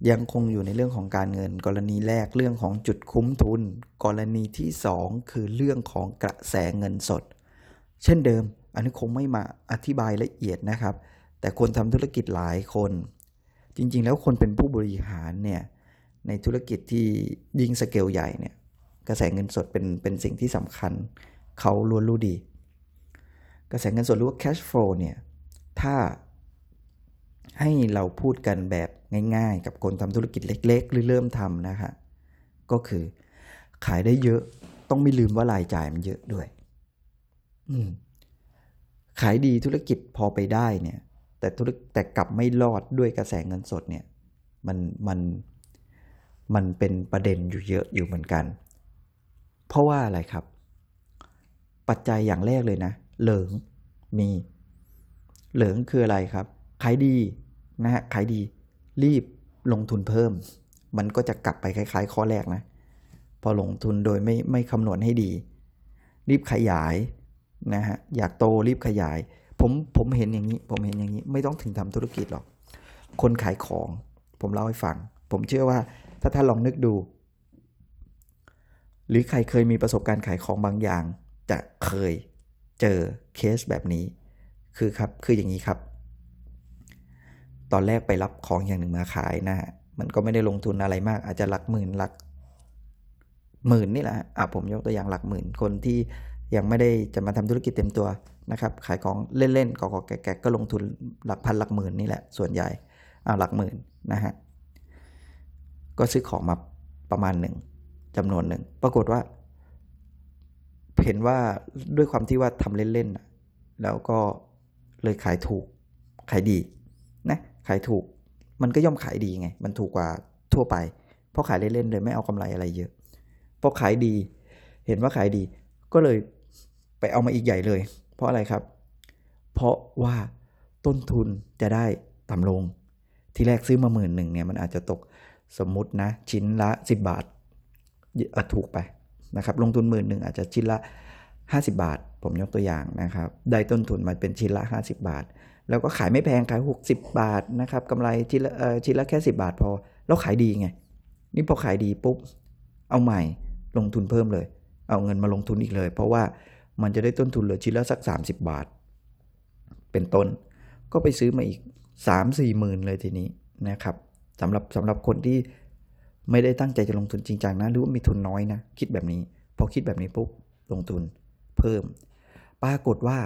Speaker 2: ยังคงอยู่ในเรื่องของการเงิน กรณีแรกเรื่องของจุดคุ้มทุน กรณีที่ 2 คือเรื่องของกระแสเงินสด เช่นเดิม อันนี้คงไม่มาอธิบายละเอียดนะครับ แต่คนทำธุรกิจหลายคน จริงๆ แล้วคนเป็นผู้บริหารเนี่ย ในธุรกิจที่ยิ่งสเกลใหญ่เนี่ยกระแสเงินสดเป็นเป็นสิ่งที่สำคัญ เขาล้วนรู้ดี กระแสเงินสดหรือว่า cash flow เนี่ยถ้าให้เราพูดกันแบบง่ายๆ กับคนทำธุรกิจเล็ก ๆ หรือเริ่มทำนะฮะก็คือขายได้เยอะต้องไม่ลืมว่ารายจ่ายมันเยอะด้วย อืมขายดีธุรกิจพอไปได้เนี่ย แต่ธุรแต่กลับไม่รอดด้วยกระแสเงินสดเนี่ย มันมัน มันเป็นประเด็นอยู่เยอะอยู่เหมือนกัน เพราะว่าอะไรครับ ปัจจัยอย่างแรกเลยนะ เหลิงมี เหลิงคืออะไรครับ ขายดีนะฮะ ขายดี รีบลงทุนเพิ่ม มันก็จะกลับไปคล้าย ๆ ข้อแรกนะ พอลงทุนโดยไม่ไม่คำนวณให้ดี รีบขยายนะฮะ อยากโตรีบขยาย ผมผมเห็นอย่างนี้ ผมเห็นอย่างนี้ ไม่ต้องถึงทำธุรกิจหรอก คนขายของ ผมเล่าให้ฟัง ผมเชื่อว่า ถ้าท่านลองนึกดู หรือใครเคยมีประสบการณ์ขายของบางอย่าง จะเคยเจอเคสแบบนี้ คือครับคืออย่างนี้ครับ ตอนแรกไปรับของอย่างหนึ่งมาขายนะฮะมันก็ไม่ได้ลงทุนอะไรมาก อาจจะหลักหมื่นหลักหมื่นนี่แหละอะผมยกตัวอย่างหลักหมื่นคนที่ยังไม่ได้จะมาทำธุรกิจเต็มตัวนะครับ ขายของเล่นๆกอกแกก็ลงทุนหลักพันหลักหมื่นนี่แหละส่วนใหญ่เอาหลักหมื่นนะฮะ ก็ซื้อของมาประมาณหนึ่งจำนวนหนึ่ง ปรากฏว่า เห็นว่าด้วยความที่ว่าทำเล่นๆแล้วก็เลยขายถูก ขายดีนะขายถูกมันก็ย่อมขายดีไง มันถูกกว่าทั่วไป เพราะขายเล่นๆเลยไม่เอากำไรอะไรเยอะพอขายดี เห็นว่าขายดี ก็เลยไปเอามาอีกใหญ่เลย เพราะอะไรครับ เพราะว่าต้นทุนจะได้ต่ำลง ที่แรกซื้อมาหมื่นหนึ่งเนี่ยมันอาจจะตก สมมุตินะชิ้นละ 10 บาทถูกไปนะครับลงทุนหมื่นหนึ่งอาจจะชิ้นละ 50 บาท ผมยกตัวอย่างนะครับได้ต้นทุนมาเป็นชิ้นละ 50 บาท แล้วก็ขายไม่แพงขาย 60 บาทนะครับกำไรชิ้นละชิ้นละแค่ 10 บาทพอ แล้วขายดีไง นี่พอขายดีปุ๊บเอาใหม่ลงทุนเพิ่มเลย เอาเงินมาลงทุนอีกเลย เพราะว่ามันจะได้ต้นทุนเหลือชิ้นละสัก 30 บาท เป็นต้น ก็ไปซื้อมาอีก 3 4หมื่นเลยทีนี้นะครับ สำหรับสำหรับคนที่ไม่ได้ตั้งใจจะลงทุนจริงจังนะหรือว่ามีทุนน้อยนะ คิดแบบนี้ พอคิดแบบนี้ปุ๊บลงทุนเพิ่ม ปรากฏว่า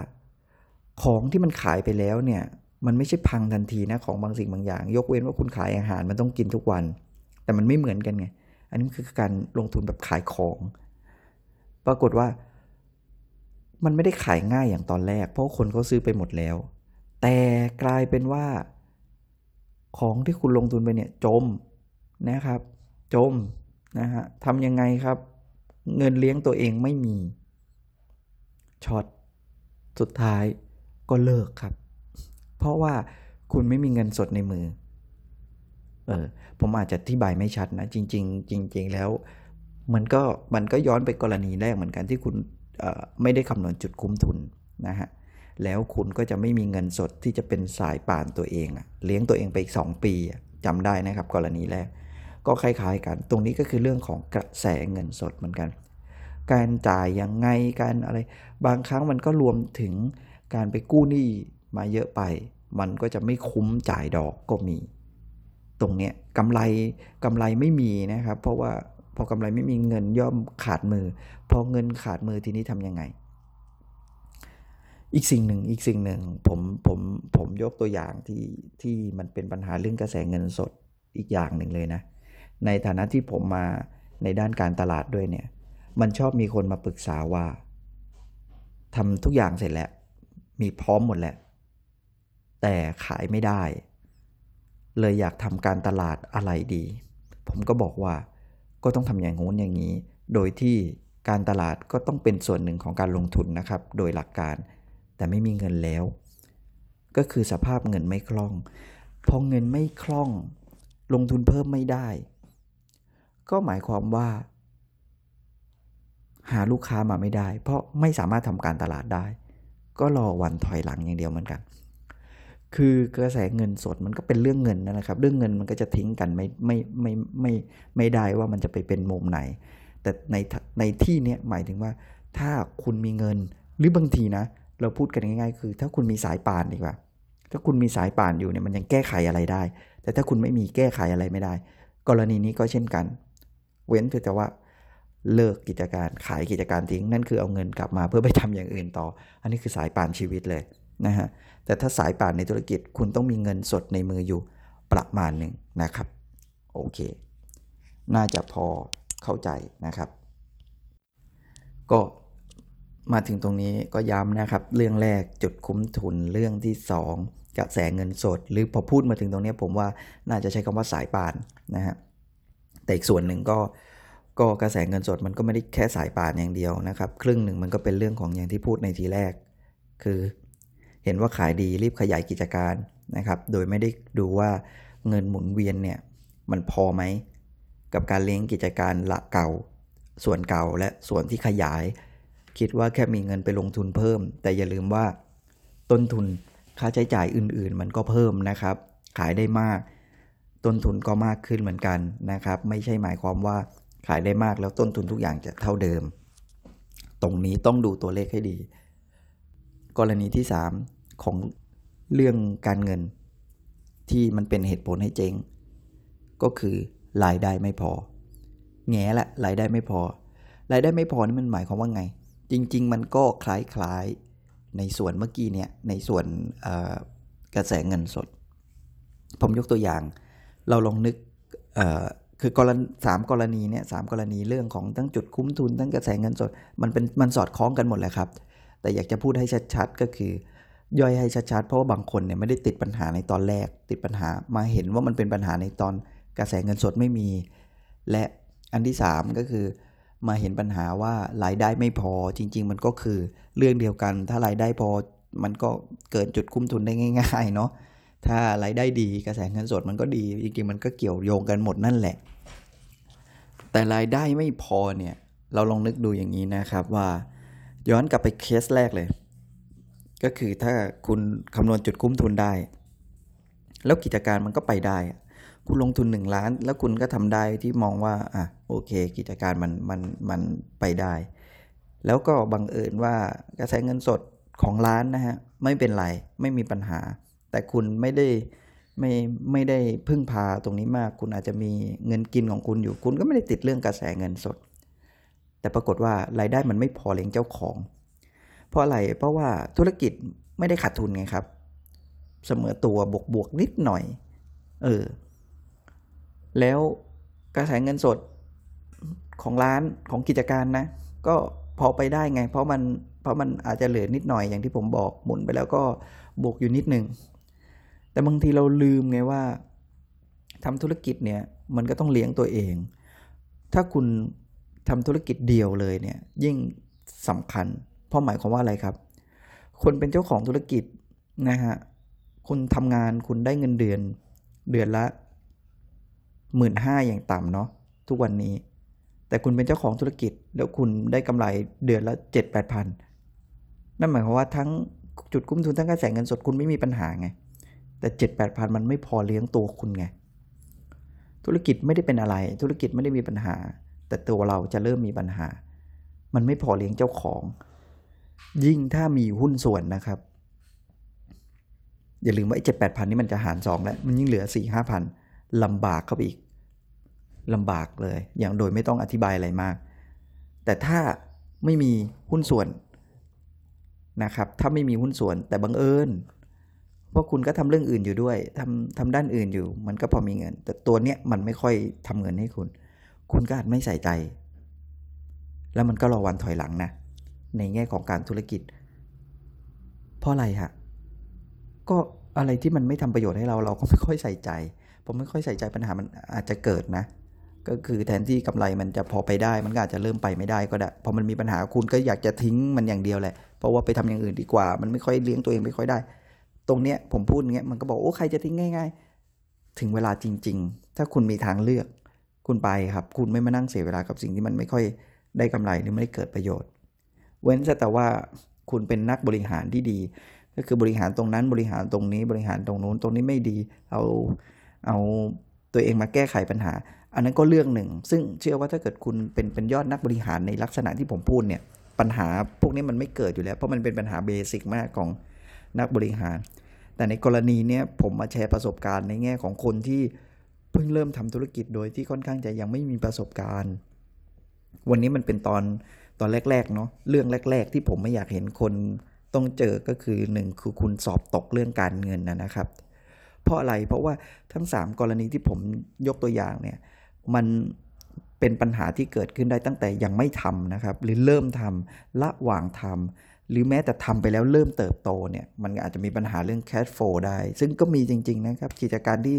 Speaker 2: ของที่มันขายไปแล้วเนี่ย มันไม่ใช่พังทันทีนะของบางสิ่งบางอย่าง ยกเว้นว่าคุณขายอาหารมันต้องกินทุกวัน แต่มันไม่เหมือนกันไง อันนี้คือการลงทุนแบบขายของ ปรากฏว่า มันไม่ได้ขายง่ายอย่างตอนแรก เพราะคนเขาซื้อไปหมดแล้ว แต่กลายเป็นว่า ของที่คุณลงทุนไปเนี่ยจมนะครับ จมนะฮะทำยังไงครับ เงินเลี้ยงตัวเองไม่มีช็อตสุดท้ายก็เลิกครับ เพราะว่าคุณไม่มีเงินสดในมือเออผมอาจจะอธิบายไม่ชัดนะ จริง ๆ จริง ๆ แล้ว มันก็มันก็ย้อนไปกรณีแรกเหมือนกันที่คุณไม่ได้คำนวณจุดคุ้มทุนนะฮะ แล้วคุณก็จะไม่มีเงินสดที่จะเป็นสายป่านตัวเองเลี้ยงตัวเองไปอีก 2 ปีจำได้นะครับ กรณีแรก ก็คล้ายๆกัน ตรงนี้ก็คือเรื่องของกระแสเงินสดเหมือนกัน การจ่ายยังไงการอะไร บางครั้งมันก็รวมถึงการไปกู้หนี้มาเยอะไป มันก็จะไม่คุ้มจ่ายดอกก็มี ตรงเนี้ยกำไรกำไรไม่มีนะครับ เพราะว่าพอกำไรไม่มีเงินย่อมขาดมือ พอเงินขาดมือทีนี้ทำยังไง อีกสิ่งหนึ่งอีกสิ่งหนึ่งผมผมผมยกตัวอย่างที่ที่มันเป็นปัญหาเรื่องกระแสเงินสดอีกอย่างหนึ่งเลยนะ ในฐานะที่ผมมาในด้านการตลาดด้วยเนี่ย มันชอบมีคนมาปรึกษาว่าทำทุกอย่างเสร็จแล้ว มีพร้อมหมดแล้ว แต่ขายไม่ได้ เลยอยากทำการตลาดอะไรดี ผมก็บอกว่าก็ต้องทำอย่างงู้นอย่างนี้ โดยที่การตลาดก็ต้องเป็นส่วนหนึ่งของการลงทุนนะครับ โดยหลักการ แต่ไม่มีเงินแล้ว ก็คือสภาพเงินไม่คล่อง พอเงินไม่คล่อง ลงทุนเพิ่มไม่ได้ ก็หมายความว่า หาลูกค้ามาไม่ได้ เพราะไม่สามารถทำการตลาดได้ ก็รอวันถอยหลังอย่างเดียวเหมือนกัน คือกระแสเงินสดมันก็เป็นเรื่องเงินนะครับ เรื่องเงินมันก็จะทิ้งกันไม่ไม่ไม่ไม่ไม่ได้ว่ามันจะไปเป็นมุมไหน แต่ในในที่นี้หมายถึงว่าถ้าคุณมีเงินหรือบางทีนะ เราพูดกันง่ายๆ คือ ถ้าคุณมีสายป่านดีกว่า ถ้าคุณมีสายป่านอยู่เนี่ยมันยังแก้ไขอะไรได้ แต่ถ้าคุณไม่มีแก้ไขอะไรไม่ได้ กรณีนี้ก็เช่นกัน เว้นแต่ว่าเลิกกิจการขายกิจการทิ้งนั่นคือเอาเงินกลับมาเพื่อไปทำอย่างอื่นต่อ อันนี้คือสายป่านชีวิตเลยนะฮะแต่ถ้าสายป่านในธุรกิจคุณต้องมีเงินสดในมืออยู่ประมาณหนึ่งนะครับ โอเค น่าจะพอเข้าใจนะครับ ก็ มาถึงตรงนี้ก็ย้ำนะครับ เรื่องแรกจุดคุ้มทุนเรื่องที่ 2 กระแสเงินสด หรือพอพูดมาถึงตรงนี้ผมว่าน่าจะใช้คำว่าสายป่านนะฮะแต่อีกส่วนหนึ่งก็ก็กระแสเงินสดมันก็ไม่ได้แค่สายป่านอย่างเดียวนะครับ ครึ่งหนึ่งมันก็เป็นเรื่องของอย่างที่พูดในทีแรก คือ เห็นว่าขายดีรีบขยายกิจการนะครับ โดยไม่ได้ดูว่าเงินหมุนเวียนเนี่ยมันพอไหมกับการเลี้ยงกิจการละเก่า ส่วนเก่าและส่วนที่ขยาย คิดว่าแค่มีเงินไปลงทุนเพิ่ม แต่อย่าลืมว่า ต้นทุนค่าใช้จ่ายอื่น ๆ มันก็เพิ่มนะครับ ขายได้มาก ต้นทุนก็มากขึ้นเหมือนกันนะครับ ไม่ใช่หมายความว่าขายได้มากแล้วต้นทุนทุกอย่างจะเท่าเดิม ตรงนี้ต้องดูตัวเลขให้ดี กรณีที่ 3 ของเรื่องการเงินที่มันเป็นเหตุผลให้เจ๊ง ก็คือรายได้ไม่พอ แง่ละรายได้ไม่พอ รายได้ไม่พอนี่มันหมายความว่าไง จริง ๆ มันก็คล้ายๆในส่วนเมื่อกี้เนี่ยในส่วนกระแสเงินสด ผมยกตัวอย่าง เราลองนึกคือกรณีสามกรณีเนี่ยสามกรณีเรื่องของทั้งจุดคุ้มทุนทั้งกระแสเงินสด มันเป็นมันสอดคล้องกันหมดแหละครับ แต่อยากจะพูดให้ชัดๆก็คือย่อยให้ชัดๆ เพราะว่าบางคนเนี่ยไม่ได้ติดปัญหาในตอนแรก ติดปัญหามาเห็นว่ามันเป็นปัญหาในตอนกระแสเงินสดไม่มี และอันที่ 3 ก็คือ มาเห็นปัญหาว่ารายได้ไม่พอจริง ๆ มันก็คือเรื่องเดียวกัน ถ้ารายได้พอมันก็เกินจุดคุ้มทุนได้ง่าย ๆ เนาะถ้ารายได้ดีกระแสเงินสดมันก็ดี จริงๆ มันก็เกี่ยวโยงกันหมดนั่นแหละ แต่รายได้ไม่พอเนี่ยเราลองนึกดูอย่างนี้นะครับว่า ย้อนกลับไปเคสแรกเลย ก็คือถ้าคุณคำนวณจุดคุ้มทุนได้ แล้วกิจการมันก็ไปได้ คุณลงทุน 1 ล้าน แล้วคุณก็ทำได้ที่มองว่าอะโอเค กิจการมันมันมันไปได้ แล้วก็บังเอิญว่ากระแสเงินสดของร้านนะฮะไม่เป็นไรไม่มีปัญหา แต่คุณไม่ได้ไม่ไม่ได้พึ่งพาตรงนี้มาก คุณอาจจะมีเงินกินของคุณอยู่ คุณก็ไม่ได้ติดเรื่องกระแสเงินสด แต่ปรากฏว่ารายได้มันไม่พอเลี้ยงเจ้าของ เพราะอะไรเพราะว่าธุรกิจไม่ได้ขาดทุนไงครับ เสมอตัวบวกบวกนิดหน่อย เออ แล้วกระแสเงินสดของร้านของกิจการนะ ก็พอไปได้ไง เพราะมันเพราะมันอาจจะเหลือนิดหน่อยอย่างที่ผมบอกหมุนไปแล้วก็บวกอยู่นิดหนึ่งแต่บางทีเราลืมไงว่าทำธุรกิจเนี่ยมันก็ต้องเลี้ยงตัวเอง ถ้าคุณทำธุรกิจเดียวเลยเนี่ยยิ่งสำคัญ เพราะหมายความว่าอะไรครับ คนเป็นเจ้าของธุรกิจนะฮะคุณทำงานคุณได้เงินเดือนเดือนละ หมื่นห้าอย่างต่ำเนาะทุกวันนี้ แต่คุณเป็นเจ้าของธุรกิจ แล้วคุณได้กำไรเดือนละเจ็ดแปดพันนั่นหมายความว่าทั้งจุดคุ้มทุนทั้งกระแสเงินสดคุณไม่มีปัญหาไง แต่เจ็ดแปดพันมันไม่พอเลี้ยงตัวคุณไง ธุรกิจไม่ได้เป็นอะไร ธุรกิจไม่ได้มีปัญหา แต่ตัวเราจะเริ่มมีปัญหา มันไม่พอเลี้ยงเจ้าของ ยิ่งถ้ามีหุ้นส่วนนะครับอย่าลืมว่าไอ้เจ็ดแปดพันนี่มันจะหารสองแล้ว มันยิ่งเหลือสี่ห้าพัน ลำบากเข้าไปอีกลำบากเลย อย่างโดยไม่ต้องอธิบายอะไรมาก แต่ถ้าไม่มีหุ้นส่วนนะครับ ถ้าไม่มีหุ้นส่วนแต่บังเอิญเพราคุณก็ทำเรื่องอื่นอยู่ด้วยทำทำด้านอื่นอยู่ มันก็พอมีเงิน แต่ตัวเนี้ยมันไม่ค่อยทำเงินให้คุณ คุณก็อาจไม่ใส่ใจ แล้วมันก็รอวันถอยหลังนะ ในแง่ของการธุรกิจ เพราะอะไรฮะ ก็อะไรที่มันไม่ทำประโยชน์ให้เราเราก็ไม่ค่อยใส่ใจ ผมไม่ค่อยใส่ใจปัญหามันอาจจะเกิดนะ ก็คือแทนที่กำไรมันจะพอไปได้ มันก็อาจจะเริ่มไปไม่ได้ก็ได้ พอมันมีปัญหาคุณก็อยากจะทิ้งมันอย่างเดียวแหละ เพราะว่าไปทำอย่างอื่นดีกว่า มันไม่ค่อยเลี้ยงตัวเองไม่ค่อยได้ ตรงเนี้ยผมพูดอย่างเงี้ยมันก็บอกโอ้ใครจะทิ้งง่าย ๆ ถึงเวลาจริง ๆ ถ้าคุณมีทางเลือก คุณไปครับ คุณไม่มานั่งเสียเวลากับสิ่งที่มันไม่ค่อยได้กำไรหรือไม่ได้เกิดประโยชน์ เว้นแต่ว่าคุณเป็นนักบริหารที่ดี ก็คือบริหารตรงนั้นบริหารตรงนี้บริหารตรงนู้นตรงนี้ไม่ดี เอา เอาตัวเองมาแก้ไขปัญหา อันนั้นก็เรื่องหนึ่ง ซึ่งเชื่อว่าถ้าเกิดคุณเป็นเป็นยอดนักบริหารในลักษณะที่ผมพูดเนี่ยปัญหาพวกนี้มันไม่เกิดอยู่แล้ว เพราะมันเป็นปัญหาเบสิกมากของนักบริหาร แต่ในกรณีเนี้ยผมมาแชร์ประสบการณ์ในแง่ของคนที่เพิ่งเริ่มทำธุรกิจโดยที่ค่อนข้างจะยังไม่มีประสบการณ์ วันนี้มันเป็นตอนตอนแรกๆเนาะเรื่องแรก ๆ ที่ผมไม่อยากเห็นคนต้องเจอก็คือหนึ่งคือคุณสอบตกเรื่องการเงินนะครับ ราะอะไร เพราะว่าทั้ง 3 กรณีที่ผมยกตัวอย่างเนี่ยมันเป็นปัญหาที่เกิดขึ้นได้ตั้งแต่ยังไม่ทำนะครับ หรือเริ่มทำละหว่างทำหรือแม้แต่ทำไปแล้วเริ่มเติบโตเนี่ยมันอาจจะมีปัญหาเรื่อง cash flow ได้ ซึ่งก็มีจริง ๆ นะครับกิจการที่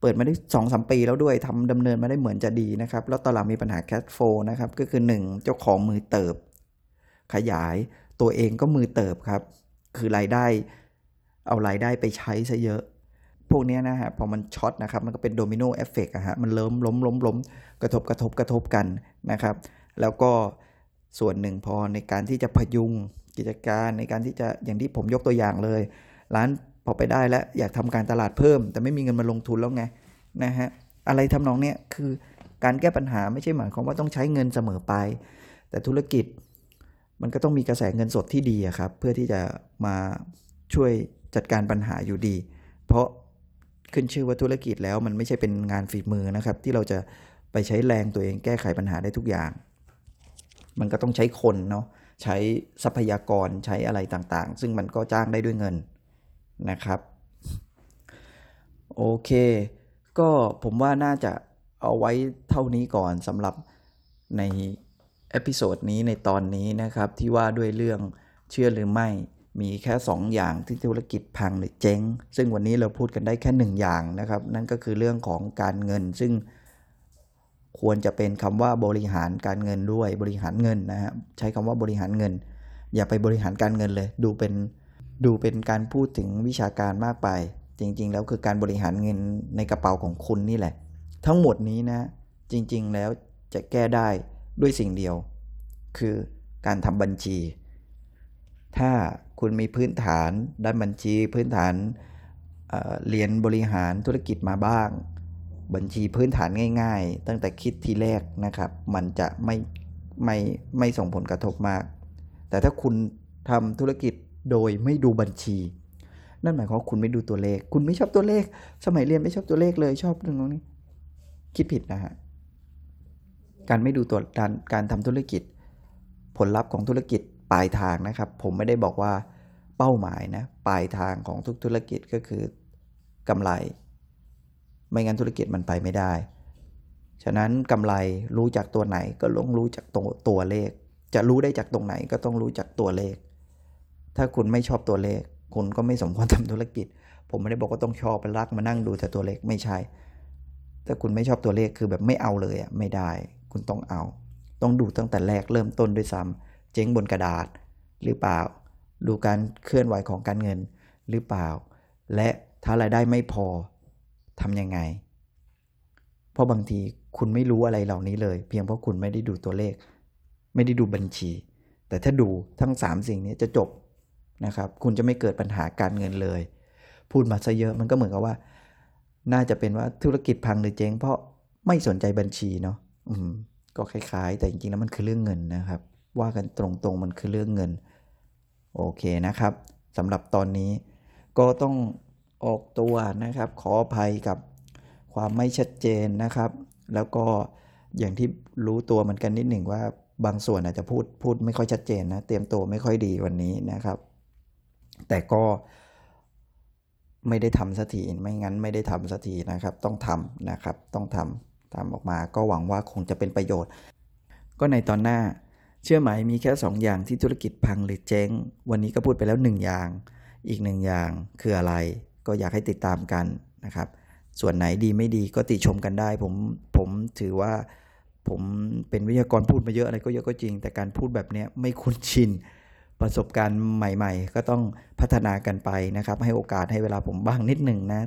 Speaker 2: เปิดมาได้สองสามปีแล้วด้วยทำดำเนินมาได้เหมือนจะดีนะครับ แล้วตอนหลังมีปัญหา cash flow นะครับ ก็คือ 1 เจ้าของมือเติบ ขยายตัวเองก็มือเติบครับ คือรายได้เอารายได้ไปใช้ซะเยอะ พวกนี้นะฮะพอมันช็อตนะครับมันก็เป็น domino effect อะฮะมันเริ่มล้มล้มล้มกระทบกระทบกระทบกันนะครับ แล้วก็ส่วนหนึ่งพอในการที่จะพยุงกิจการในการที่จะอย่างที่ผมยกตัวอย่างเลย ร้านพอไปได้แล้วอยากทำการตลาดเพิ่ม แต่ไม่มีเงินมาลงทุนแล้วไงนะฮะอะไรทำนองเนี้ยคือการแก้ปัญหาไม่ใช่หมายความว่าต้องใช้เงินเสมอไป แต่ธุรกิจมันก็ต้องมีกระแสเงินสดที่ดีครับ เพื่อที่จะมาช่วยจัดการปัญหาอยู่ดี เพราะ ขึ้นชื่อว่าธุรกิจแล้วมันไม่ใช่เป็นงานฝีมือนะครับ ที่เราจะไปใช้แรงตัวเองแก้ไขปัญหาได้ทุกอย่าง มันก็ต้องใช้คนเนาะใช้ทรัพยากรใช้อะไรต่างๆ ซึ่งมันก็จ้างได้ด้วยเงินนะครับ โอเค ก็ผมว่าน่าจะเอาไว้เท่านี้ก่อนสำหรับใน episode นี้ในตอนนี้นะครับที่ว่าด้วยเรื่องเชื่อหรือไม่ มีแค่ 2 อย่างที่ธุรกิจพังหรือเจ๊ง ซึ่งวันนี้เราพูดกันได้แค่ 1 อย่างนะครับ นั่นก็คือเรื่องของการเงิน ซึ่งควรจะเป็นคำว่าบริหารการเงินด้วยบริหารเงินนะฮะใช้คำว่าบริหารเงิน อย่าไปบริหารการเงินเลย ดูเป็นดูเป็นการพูดถึงวิชาการมากไป จริง ๆ แล้วคือการบริหารเงินในกระเป๋าของคุณนี่แหละ ทั้งหมดนี้นะ จริง ๆ แล้วจะแก้ได้ด้วยสิ่งเดียว คือการทำบัญชี ถ้า คุณมีพื้นฐานด้านบัญชีพื้นฐานเเรียนบริหารธุรกิจมาบ้าง บัญชีพื้นฐานง่าย ๆ ตั้งแต่คิดทีแรกนะครับ มันจะไม่ไม่ไม่ส่งผลกระทบมาก แต่ถ้าคุณทำธุรกิจโดยไม่ดูบัญชี นั่นหมายความว่าคุณไม่ดูตัวเลข คุณไม่ชอบตัวเลข สมัยเรียนไม่ชอบตัวเลขเลยชอบเรื่องนี้คิดผิดนะฮะการไม่ดูตัวการการทำธุรกิจ ผลลัพธ์ของธุรกิจ ปลายทางนะครับ ผมไม่ได้บอกว่าเป้าหมายนะปลายทางของทุกธุรกิจก็คือกำไร ไม่งั้นธุรกิจมันไปไม่ได้ ฉะนั้นกำไรรู้จากตัวไหนก็ลงรู้จากตัวตัวเลข จะรู้ได้จากตรงไหนก็ต้องรู้จากตัวเลข ถ้าคุณไม่ชอบตัวเลข คุณก็ไม่สมควรทำธุรกิจ ผมไม่ได้บอกว่าต้องชอบไปรักมานั่งดูแต่ตัวเลขไม่ใช่ถ้าคุณไม่ชอบตัวเลขคือแบบไม่เอาเลยอะไม่ได้ คุณต้องเอา ต้องดูตั้งแต่แรกเริ่มต้นด้วยซ้ำ เจ๊งบนกระดาษ หรือเปล่า ดูการเคลื่อนไหวของการเงินหรือเปล่า และถ้ารายได้ไม่พอทำยังไง เพราะบางทีคุณไม่รู้อะไรเหล่านี้เลย เพียงเพราะคุณไม่ได้ดูตัวเลข ไม่ได้ดูบัญชี แต่ถ้าดูทั้ง 3 สิ่งนี้จะจบนะครับ คุณจะไม่เกิดปัญหาการเงินเลย พูดมาซะเยอะมันก็เหมือนกับว่า น่าจะเป็นว่าธุรกิจพังหรือเจ๊ง เพราะไม่สนใจบัญชีเนาะก็คล้ายๆ แต่จริงๆแล้วมันคือเรื่องเงินนะครับ ว่ากันตรงๆมันคือเรื่องเงิน โอเคนะครับสำหรับตอนนี้ก็ต้องออกตัวนะครับ ขออภัยกับความไม่ชัดเจนนะครับ แล้วก็อย่างที่รู้ตัวเหมือนกันนิดหนึ่งว่าบางส่วนอาจจะพูดพูดไม่ค่อยชัดเจนนะ เตรียมตัวไม่ค่อยดีวันนี้นะครับ แต่ก็ไม่ได้ทำสักทีไม่งั้นไม่ได้ทำสักทีนะครับ ต้องทำนะครับ ต้องทำทำออกมาก็หวังว่าคงจะเป็นประโยชน์ ก็ในตอนหน้า เชื่อไหมมีแค่ 2 อย่างที่ธุรกิจพังหรือเจ๊ง วันนี้ก็พูดไปแล้ว 1 อย่าง อีกหนึ่งอย่างคืออะไร ก็อยากให้ติดตามกันนะครับ ส่วนไหนดีไม่ดีก็ติชมกันได้ ผมผมถือว่าผมเป็นวิทยากรพูดมาเยอะอะไรก็เยอะก็จริง แต่การพูดแบบนี้ไม่คุ้นชินประสบการณ์ใหม่ ๆ ก็ต้องพัฒนากันไปนะครับ ให้โอกาสให้เวลาผมบ้างนิดหนึ่งนะ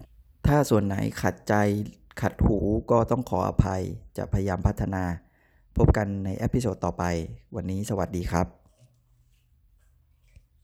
Speaker 2: ถ้าส่วนไหนขัดใจขัดหูก็ต้องขออภัยจะพยายามพัฒนา พบกันในเอพิโซดต่อไป วันนี้สวัสดีครับ